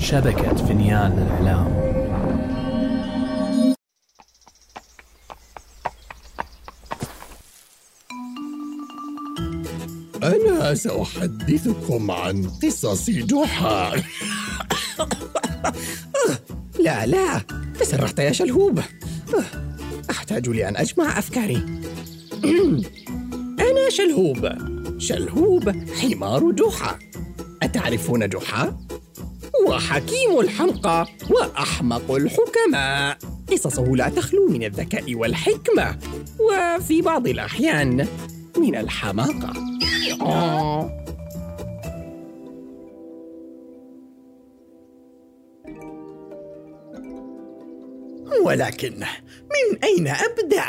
شبكة فنيان الإعلام أنا سأحدثكم عن قصص جحا. لا لا تسرحت يا شلهوب. أحتاج لأن أجمع أفكاري. أنا شلهوب. شلهوب حمار جحا. أتعرفون جحا؟ وحكيم الحمقى وأحمق الحكماء. قصصه لا تخلو من الذكاء والحكمة وفي بعض الأحيان من الحماقة. ولكن من أين أبدأ؟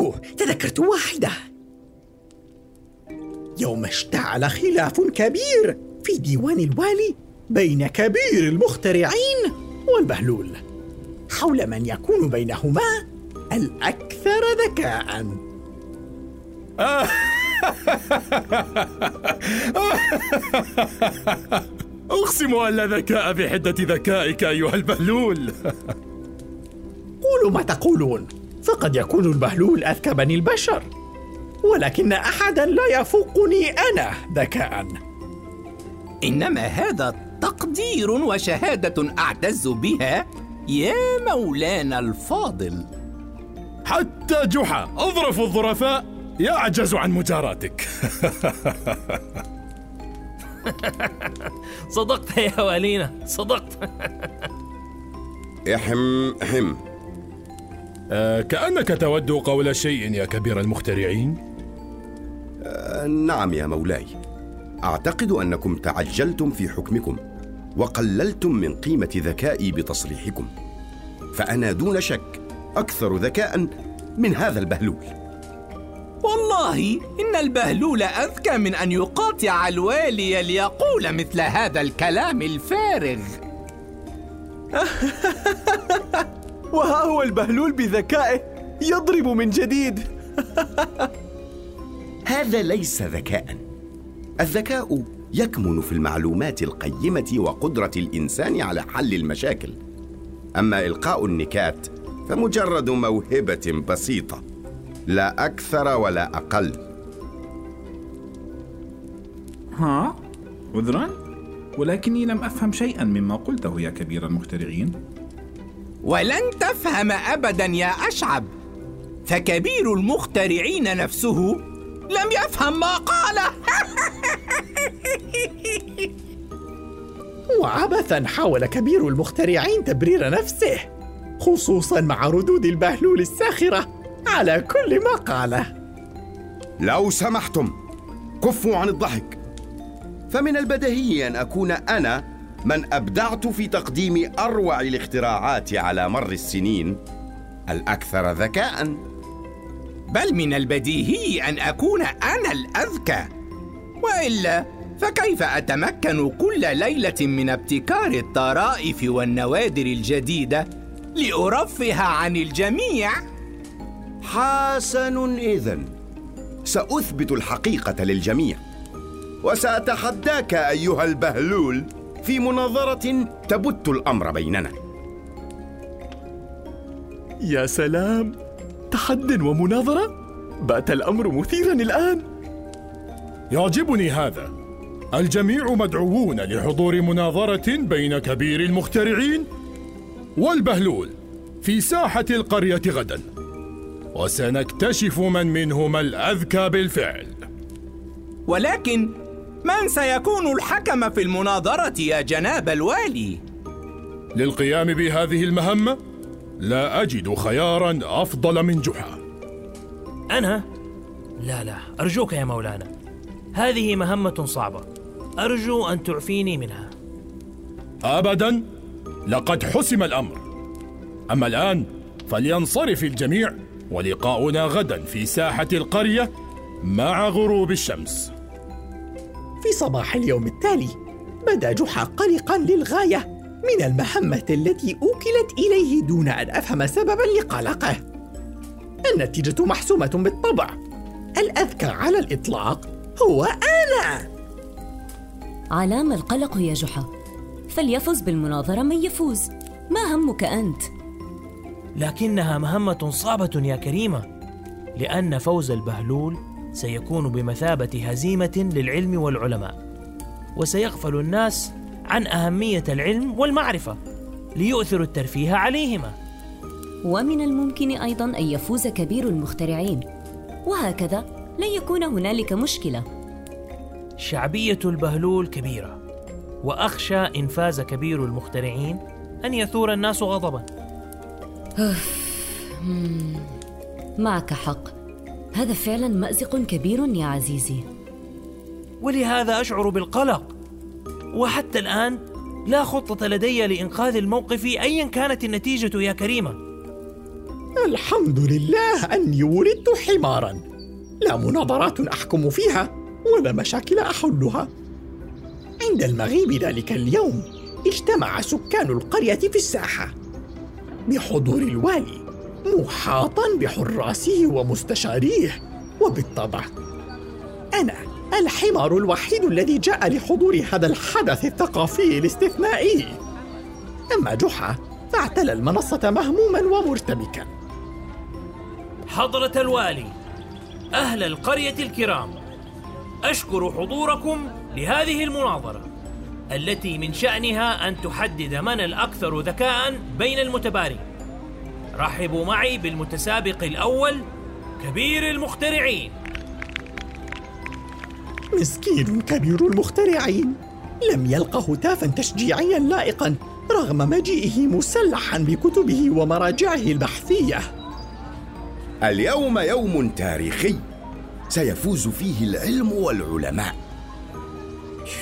أوه تذكرت واحدة. يوم اشتعل خلاف كبير. في ديوان الوالي بين كبير المخترعين والبهلول حول من يكون بينهما الأكثر ذكاءً. أقسم أن لا ذكاء بحدة ذكائك أيها البهلول. قولوا ما تقولون فقد يكون البهلول أذكى بني البشر ولكن أحدا لا يفوقني أنا ذكاء. إنما هذا تقدير وشهادة أعتز بها. يا مولانا الفاضل. حتى جحا أظرف الظرفاء. يعجز عن مجاراتك. صدقت يا والينا صدقت. احم احم. آه كأنك تود قول شيء يا كبير المخترعين؟ آه نعم يا مولاي. أعتقد أنكم تعجلتم في حكمكم وقللتم من قيمة ذكائي بتصريحكم فأنا دون شك أكثر ذكاء من هذا البهلول. والله إن البهلول أذكى من أن يقاطع الوالي ليقول مثل هذا الكلام الفارغ. وها هو البهلول بذكائه؟ يضرب من جديد. هذا ليس ذكاء. الذكاء يكمن في المعلومات القيمة وقدرة الإنسان على حل المشاكل أما إلقاء النكات فمجرد موهبة بسيطة لا أكثر ولا أقل ها؟ عذرا؟ ولكني لم أفهم شيئا مما قلته يا كبير المخترعين ولن تفهم أبدا يا أشعب فكبير المخترعين نفسه لم يفهم ما قاله وعبثا حاول كبير المخترعين تبرير نفسه خصوصا مع ردود البهلول الساخرة على كل ما قاله. لو سمحتم كفوا عن الضحك. فمن البديهي أن أكون أنا من أبدعت في تقديم أروع الاختراعات على مر السنين الأكثر ذكاء. بل من البديهي أن أكون أنا الأذكى. وإلا فكيف أتمكن كل ليلة من ابتكار الطرائف والنوادر الجديدة لأرفه عن الجميع؟ حسن اذا سأثبت الحقيقة للجميع. وسأتحداك أيها البهلول في مناظرة تبت الأمر بيننا. يا سلام! تحد ومناظرة؟ بات الأمر مثيرا الآن. يعجبني هذا. الجميع مدعوون لحضور مناظرة بين كبير المخترعين والبهلول في ساحة القرية غدا. وسنكتشف من منهما الأذكى بالفعل. ولكن من سيكون الحكم في المناظرة يا جناب الوالي؟ للقيام بهذه المهمة لا أجد خيارا أفضل من جحا. أنا؟ لا لا أرجوك يا مولانا. هذه مهمة صعبة. أرجو أن تعفيني منها. أبدا لقد حسم الأمر. أما الآن فلينصرف الجميع ولقاؤنا غدا في ساحة القرية مع غروب الشمس. في صباح اليوم التالي بدا جحا قلقا للغاية. من المهمه التي أوكلت إليه دون أن أفهم سببا لقلقه. النتيجة محسومة بالطبع. الأذكى على الإطلاق هو أنا. علام القلق يا جحا. فليفز بالمناظرة من يفوز. ما همك أنت؟ لكنها مهمة صعبة يا كريمة لأن فوز البهلول سيكون بمثابة هزيمة للعلم والعلماء وسيغفل الناس عن أهمية العلم والمعرفة ليؤثروا الترفيه عليهما. ومن الممكن أيضا أن يفوز كبير المخترعين. وهكذا لن يكون هنالك مشكلة. شعبية البهلول كبيرة وأخشى إن فاز كبير المخترعين أن يثور الناس غضبا. معك حق. هذا فعلا مأزق كبير يا عزيزي. ولهذا أشعر بالقلق وحتى الآن لا خطة لدي لإنقاذ الموقف أيا كانت النتيجة يا كريمة. الحمد لله أني ولدت حمارا. لا مناظرات أحكم فيها ولا مشاكل أحلها. عند المغيب ذلك اليوم اجتمع سكان القرية في الساحة. بحضور الوالي محاطا بحراسه ومستشاريه وبالطبع. أنا الحمار الوحيد الذي جاء لحضور هذا الحدث الثقافي الاستثنائي. أما جحا فاعتلى المنصة مهموما ومرتبكا. حضرة الوالي أهل القرية الكرام أشكر حضوركم لهذه المناظرة التي من شأنها أن تحدد من الأكثر ذكاء بين المتبارين. رحبوا معي بالمتسابق الأول كبير المخترعين. مسكين كبير المخترعين لم يلق هتافا تشجيعيا لائقا رغم مجيئه مسلحا بكتبه ومراجعه البحثية. اليوم يوم تاريخي. سيفوز فيه العلم والعلماء.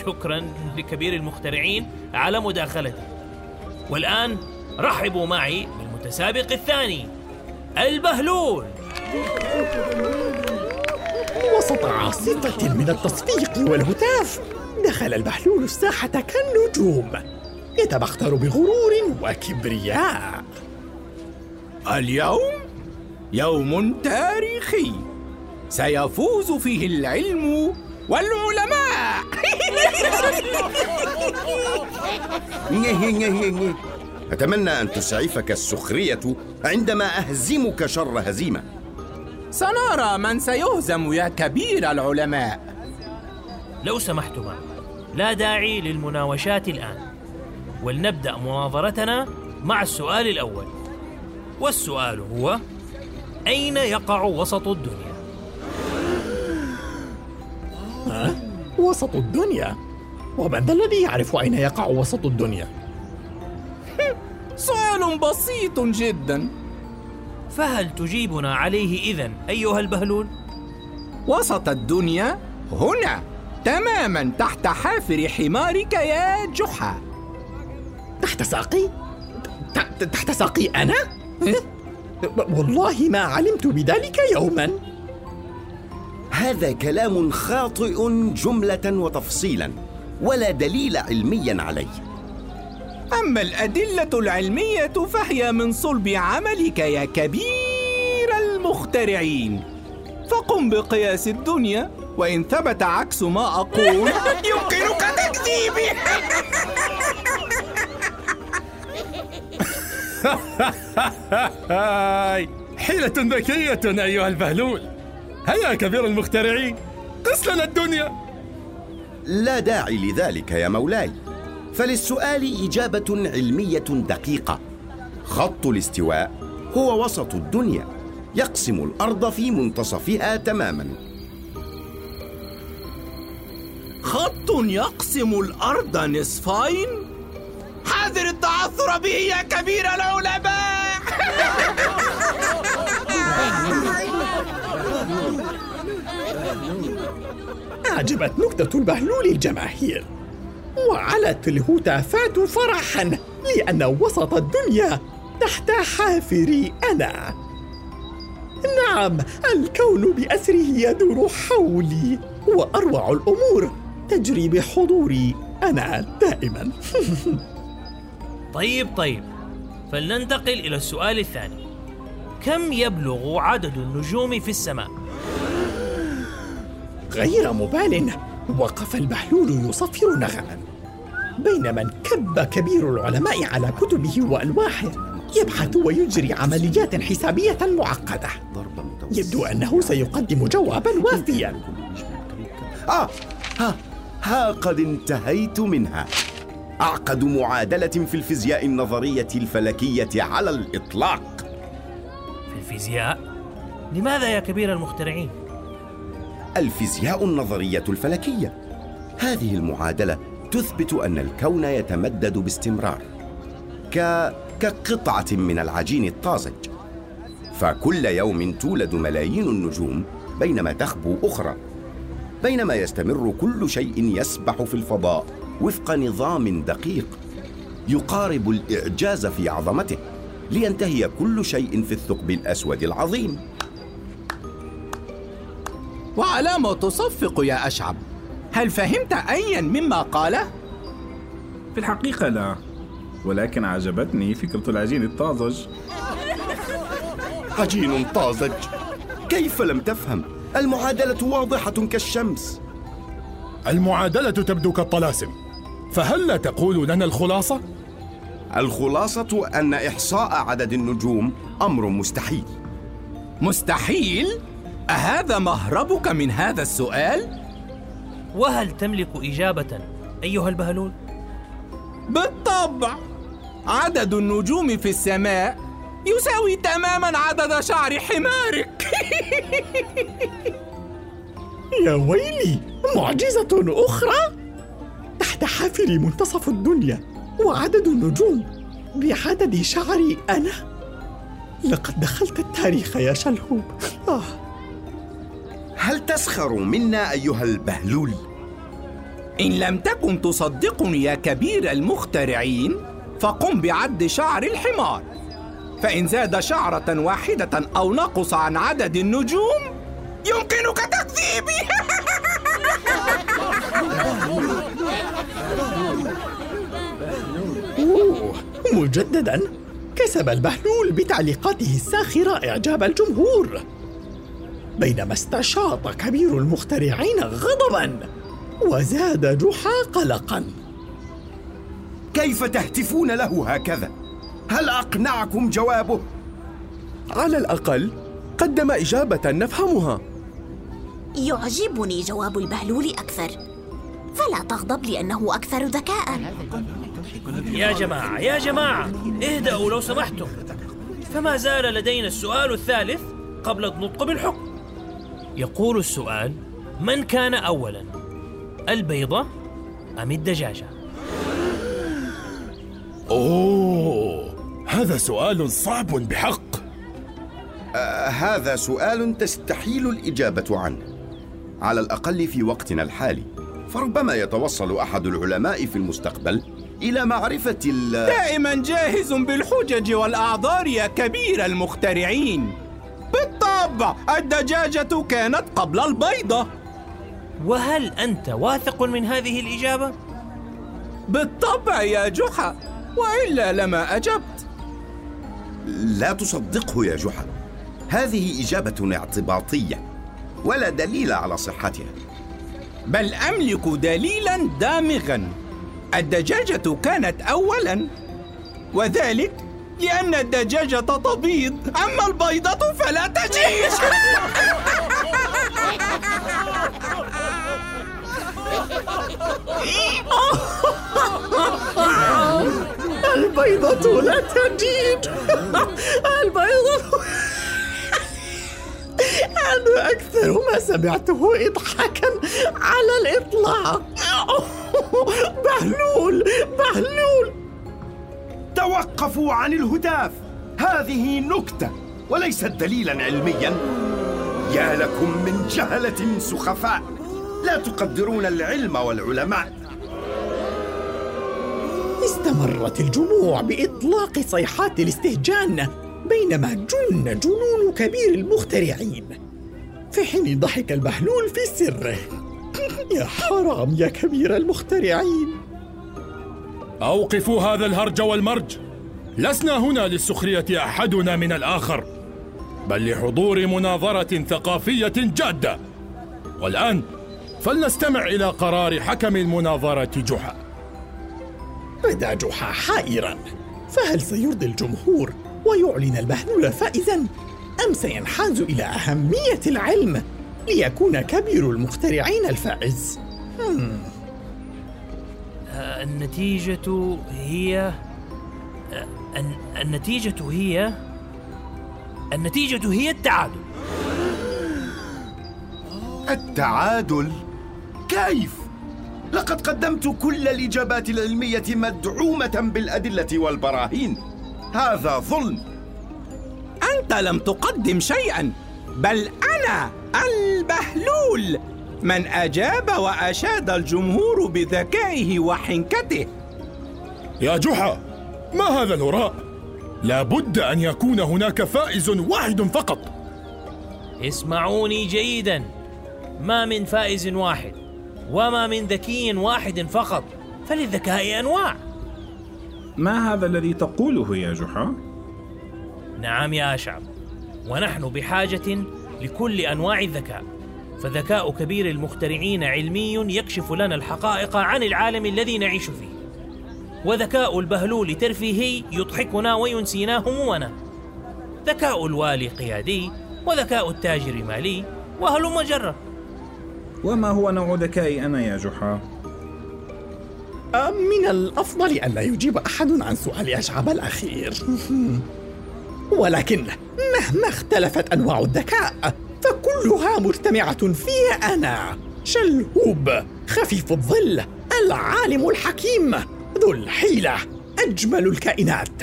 شكرا لكبير المخترعين على مداخلتي والآن رحبوا معي بالمتسابق الثاني البهلول. وسط عاصفة من التصفيق والهتاف دخل البهلول الساحة كالنجوم يتبختر بغرور وكبرياء. اليوم يوم تاريخي سيفوز فيه العلم والعلماء. أتمنى أن تسعفك السخرية عندما أهزمك شر هزيمة. سنرى من سيهزم يا كبير العلماء لو سمحتما لا داعي للمناوشات الآن ولنبدأ مناظرتنا مع السؤال الأول والسؤال هو أين يقع وسط الدنيا؟ ها؟ وسط الدنيا ومن ذا الذي يعرف أين يقع وسط الدنيا؟ سؤال بسيط جدا فهل تجيبنا عليه إذن أيها البهلول؟ وسط الدنيا هنا تماما تحت حافر حمارك يا جحا تحت ساقي؟ تحت ساقي أنا؟ والله ما علمت بذلك يوما هذا كلام خاطئ جملة وتفصيلا ولا دليل علميا عليه أما الأدلة العلمية فهي من صلب عملك يا كبير المخترعين. فقم بقياس الدنيا وإن ثبت عكس ما أقول. يمكنك تكذيبي. هاي حيلة ذكية أيها البهلول. هيا كبير المخترعين قس لنا الدنيا. لا داعي لذلك يا مولاي. فللسؤال إجابة علمية دقيقة. خط الاستواء هو وسط الدنيا يقسم الأرض في منتصفها تماما. خط يقسم الأرض نصفين؟ حاذر التعثر به يا كبير العلماء! أعجبت نكتة البهلول الجماهير. وعلت الهتافات فرحا لأن وسط الدنيا تحت حافري أنا. نعم الكون بأسره يدور حولي وأروع الأمور تجري بحضوري أنا دائما. طيب طيب فلننتقل إلى السؤال الثاني. كم يبلغ عدد النجوم في السماء؟ غير مبال. وقف البهلول يصفر نغما بينما انكب كبير العلماء على كتبه وألواحه يبحث ويجري عمليات حسابية معقدة. يبدو أنه سيقدم جوابا وافيا. آه ها ها قد انتهيت منها. أعقد معادلة في الفيزياء النظرية الفلكية على الإطلاق. في الفيزياء؟ لماذا يا كبير المخترعين؟ الفيزياء النظرية الفلكية. هذه المعادلة تثبت أن الكون يتمدد باستمرار ك... كقطعة من العجين الطازج. فكل يوم تولد ملايين النجوم بينما تخبو أخرى. بينما يستمر كل شيء يسبح في الفضاء وفق نظام دقيق يقارب الإعجاز في عظمته لينتهي كل شيء في الثقب الأسود العظيم. وعلى ما تصفق يا أشعب. هل فهمت أيا مما قاله؟ في الحقيقة لا ولكن عجبتني فكرة العجين الطازج. عجين طازج. كيف لم تفهم؟ المعادلة واضحة كالشمس. المعادلة تبدو كالطلاسم. فهل لا تقول لنا الخلاصة؟ الخلاصة أن إحصاء عدد النجوم أمر مستحيل. مستحيل؟ أهذا مهربك من هذا السؤال؟ وهل تملك إجابة أيها البهلول؟ بالطبع. عدد النجوم في السماء يساوي تماما عدد شعر حمارك. يا ويلي معجزة أخرى؟ تحت حافر منتصف الدنيا وعدد النجوم بعدد شعري أنا. لقد دخلت التاريخ يا شلهوب. آه. هل تسخر منا أيها البهلول؟ إن لم تكن تصدقني يا كبير المخترعين فقم بعد شعر الحمار. فإن زاد شعرة واحدة أو نقص عن عدد النجوم يمكنك تكذيبي. أوه مجددا. كسب البهلول بتعليقاته الساخرة إعجاب الجمهور. بينما استشاط كبير المخترعين غضبا وزاد جحا قلقا كيف تهتفون له هكذا؟ هل أقنعكم جوابه؟ على الأقل قدم إجابة نفهمها. يعجبني جواب البهلول أكثر. فلا تغضب لأنه أكثر ذكاء. يا جماعة يا جماعة اهدأوا لو سمحتم. فما زال لدينا السؤال الثالث قبل النطق بالحكم يقول السؤال من كان أولا؟ البيضة أم الدجاجة؟ أوه هذا سؤال صعب بحق. آه هذا سؤال تستحيل الإجابة عنه. على الأقل في وقتنا الحالي. فربما يتوصل أحد العلماء في المستقبل إلى معرفة ال دائما جاهز بالحجج والأعذار يا كبير المخترعين. بالطبع الدجاجة كانت قبل البيضة. وهل أنت واثق من هذه الإجابة؟ بالطبع يا جحا وإلا لما أجبت. لا تصدقه يا جحا هذه إجابة اعتباطية ولا دليل على صحتها. بل أملك دليلا دامغا الدجاجة كانت أولا وذلك لأن الدجاجة تبيض. أما البيضة فلا تجيش البيضة لا تجيد. البيضة هذا أكثر ما سمعته إضحاكا على الإطلاق. بهلول بهلول. توقفوا عن الهتاف. هذه نكتة وليست دليلا علميا. يا لكم من جهلة سخفاء. لا تقدرون العلم والعلماء. استمرت الجموع بإطلاق صيحات الاستهجان بينما جن جنون كبير المخترعين. في حين ضحك البهلول في سره. يا حرام يا كبير المخترعين. أوقفوا هذا الهرج والمرج. لسنا هنا للسخرية أحدنا من الآخر بل لحضور مناظرة ثقافية جادة. والآن فلنستمع إلى قرار حكم المناظرة جحا. بدا جحا حائرا فهل سيرضي الجمهور ويعلن البهلول فائزا أم سينحاز إلى أهمية العلم ليكون كبير المخترعين الفائز؟ آه، النتيجة هي آه، النتيجة هي النتيجة هي التعادل التعادل؟ كيف؟ لقد قدمت كل الإجابات العلمية مدعومة بالأدلة والبراهين هذا ظلم أنت لم تقدم شيئا بل أنا البهلول من أجاب وأشاد الجمهور بذكائه وحنكته. يا جحا ما هذا الهراء؟ لابد أن يكون هناك فائز واحد فقط. اسمعوني جيدا. ما من فائز واحد وما من ذكي واحد فقط فللذكاء أنواع. ما هذا الذي تقوله يا جحا؟ نعم يا أشعب ونحن بحاجة لكل أنواع الذكاء. فذكاء كبير المخترعين علمي يكشف لنا الحقائق عن العالم الذي نعيش فيه. وذكاء البهلول ترفيهي يضحكنا وينسينا همومنا. ذكاء الوالي قيادي وذكاء التاجر مالي وهلم جرة وما هو نوع ذكائي أنا يا جحا؟ من الأفضل أن لا يجيب أحد عن سؤال أشعب الأخير. ولكن مهما اختلفت أنواع الذكاء فكلها مجتمعة في أنا. شلهوب خفيف الظل العالم الحكيم ذو الحيلة أجمل الكائنات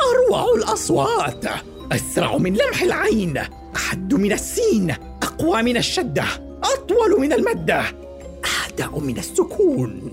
أروع الأصوات أسرع من لمح العين أحد من السين أقوى من الشدة أطول من المدة أهدأ من السكون.